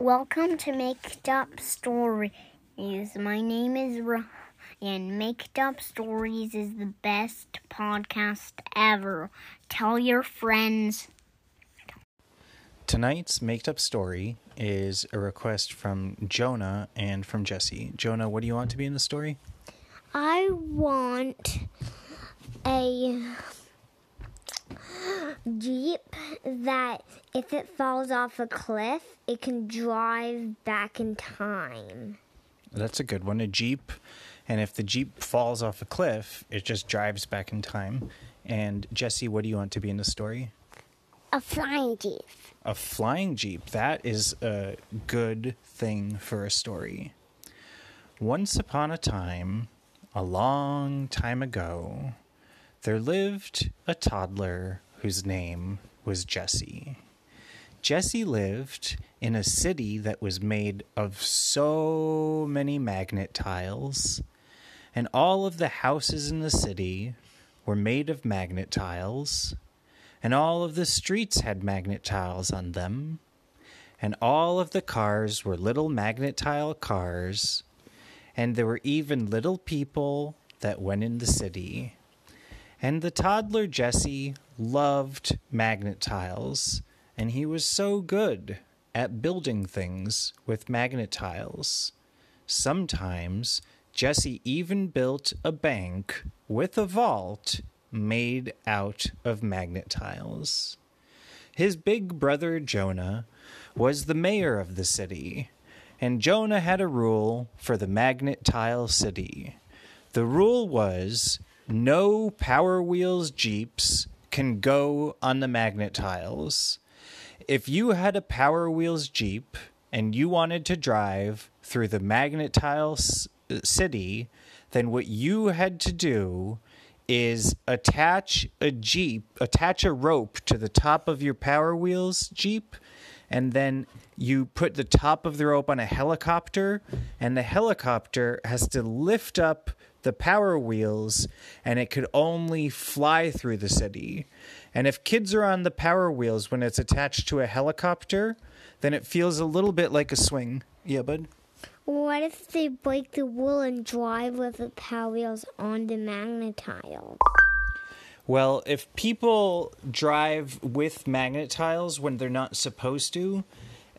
Welcome to Make Up Stories. My name is Ryan. Make Up Stories is the best podcast ever. Tell your friends. Tonight's Make Up Story is a request from Jonah and from Jesse. Jonah, what do you want to be in the story? I want a Jeep that if it falls off a cliff, it can drive back in time. That's a good one. A Jeep. And if the Jeep falls off a cliff, it just drives back in time. And Jesse, what do you want to be in the story? A flying Jeep. A flying Jeep. That is a good thing for a story. Once upon a time, a long time ago, there lived a toddler whose name was Jesse. Jesse lived in a city that was made of so many magnet tiles, and all of the houses in the city were made of magnet tiles, and all of the streets had magnet tiles on them, and all of the cars were little magnet tile cars, and there were even little people that went in the city. And the toddler Jesse loved magnet tiles, and he was so good at building things with magnet tiles. Sometimes Jesse even built a bank with a vault made out of magnet tiles. His big brother Jonah was the mayor of the city, and Jonah had a rule for the magnet tile city. The rule was no Power Wheels Jeeps can go on the magnet tiles. If you had a Power Wheels Jeep and you wanted to drive through the magnet tile s- city, then what you had to do is attach a Jeep, attach a rope to the top of your Power Wheels Jeep, and then you put the top of the rope on a helicopter, and the helicopter has to lift up the power wheels and it could only fly through the city. And if kids are on the power wheels when it's attached to a helicopter, then it feels a little bit like a swing. Yeah, bud? What if they break the wheel and drive with the power wheels on the magnet tile? Well, if people drive with magnet tiles when they're not supposed to,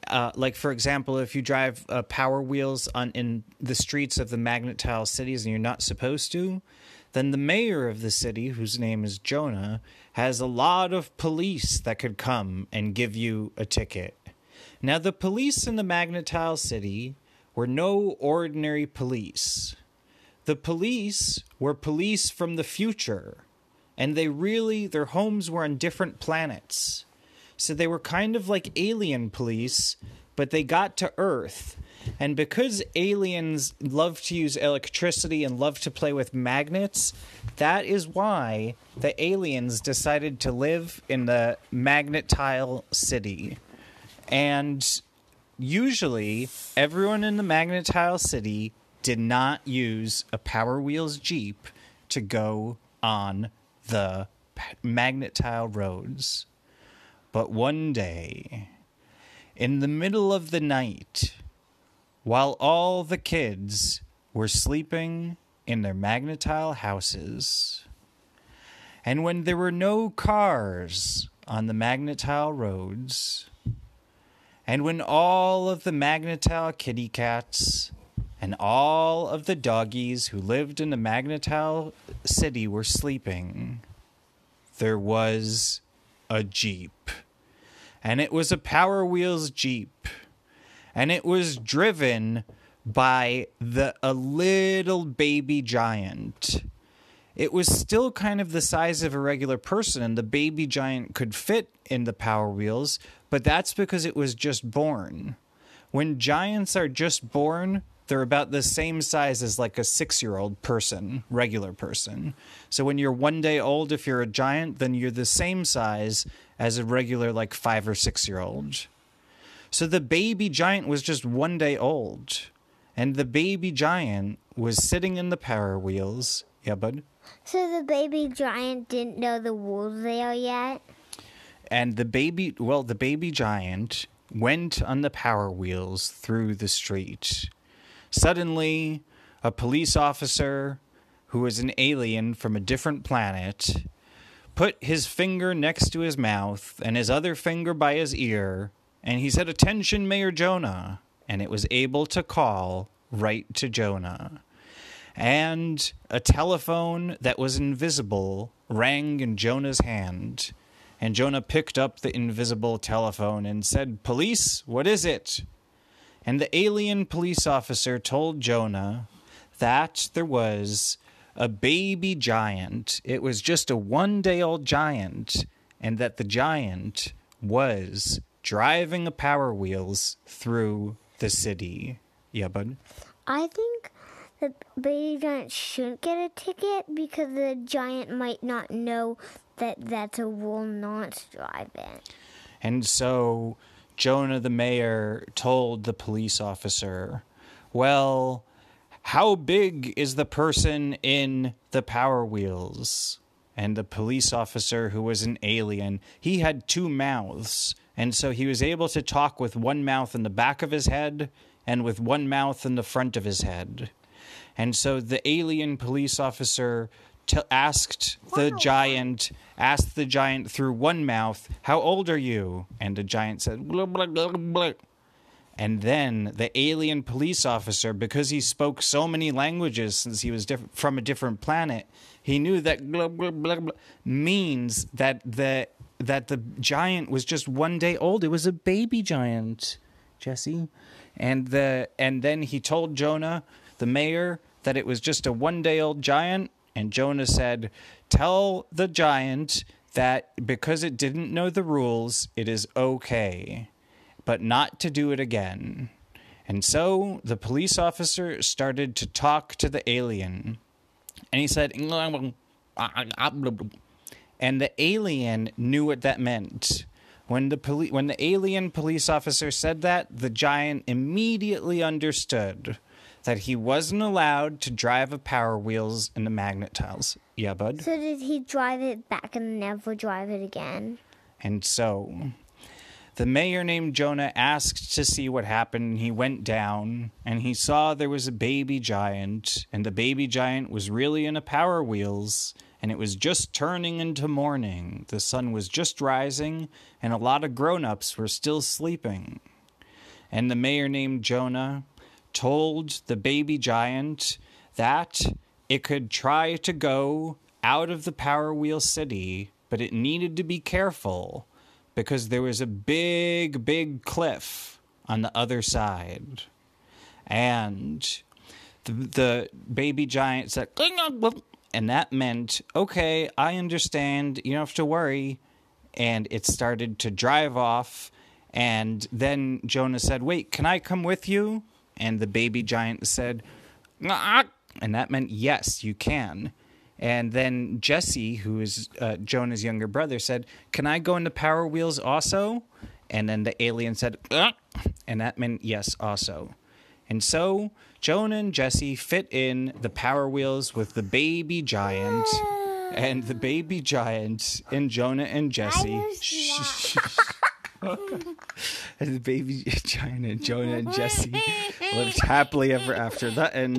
uh, like for example, if you drive uh, power wheels on in the streets of the magnet tile cities and you're not supposed to, then the mayor of the city, whose name is Jonah, has a lot of police that could come and give you a ticket. Now, the police in the magnet tile city were no ordinary police. The police were police from the future, and they really, their homes were on different planets. So they were kind of like alien police, but they got to Earth. And because aliens love to use electricity and love to play with magnets, that is why the aliens decided to live in the magnet tile city. And usually, everyone in the magnet tile city did not use a Power Wheels Jeep to go on the magnet tile roads. But one day, in the middle of the night, while all the kids were sleeping in their magnetile houses, and when there were no cars on the magnetile roads, and when all of the magnetile kitty cats and all of the doggies who lived in the magnetile city were sleeping, there was a Jeep. And it was a Power Wheels Jeep. And it was driven by the a little baby giant. It was still kind of the size of a regular person, and the baby giant could fit in the Power Wheels, but that's because it was just born. When giants are just born, they're about the same size as like a six year old person, regular person. So when you're one day old, if you're a giant, then you're the same size as a regular, like five or six year old. So the baby giant was just one day old. And the baby giant was sitting in the power wheels. Yeah, bud? So the baby giant didn't know the rules there yet? And the baby, well, the baby giant went on the power wheels through the street. Suddenly, a police officer, who was an alien from a different planet, put his finger next to his mouth and his other finger by his ear, and he said, Attention, Mayor Jonah. And it was able to call right to Jonah. And a telephone that was invisible rang in Jonah's hand. And Jonah picked up the invisible telephone and said, Police, what is it? And the alien police officer told Jonah that there was a baby giant. It was just a one day old giant, and that the giant was driving the power wheels through the city. Yeah, bud. I think the baby giant shouldn't get a ticket because the giant might not know that that's a rule not to drive it. And so Jonah the mayor told the police officer, Well, how big is the person in the power wheels? And the police officer, who was an alien, he had two mouths. And so he was able to talk with one mouth in the back of his head and with one mouth in the front of his head. And so the alien police officer t- asked the giant, asked the giant through one mouth, "How old are you?" And the giant said, blah, blah, blah, blah. And then the alien police officer, because he spoke so many languages since he was diff- from a different planet, he knew that blah, blah, blah, blah means that the that the giant was just one day old. It was a baby giant, Jesse. And the and then he told Jonah, the mayor, that it was just a one day old giant. And Jonah said, Tell the giant that because it didn't know the rules, it is okay, but not to do it again. And so the police officer started to talk to the alien. And he said, and the alien knew what that meant. When the poli- when the alien police officer said that, the giant immediately understood that he wasn't allowed to drive a power wheels in the magnet tiles. Yeah, bud. So did he drive it back and never drive it again? And so the mayor named Jonah asked to see what happened. He went down and he saw there was a baby giant, and the baby giant was really in a power wheels, and it was just turning into morning. The sun was just rising, and a lot of grown ups were still sleeping. And the mayor named Jonah told the baby giant that it could try to go out of the Power Wheel City, but it needed to be careful because there was a big, big cliff on the other side. And the, the baby giant said, and that meant, okay, I understand, you don't have to worry. And it started to drive off. And then Jonah said, wait, can I come with you? And the baby giant said, "Ah," and that meant yes, you can. And then Jesse, who is uh, Jonah's younger brother, said, Can I go into Power Wheels also? And then the alien said, "Ah," and that meant yes, also. And so Jonah and Jesse fit in the Power Wheels with the baby giant. And the baby giant and Jonah and Jesse. and the baby and Jonah and Jesse lived happily ever after. That end.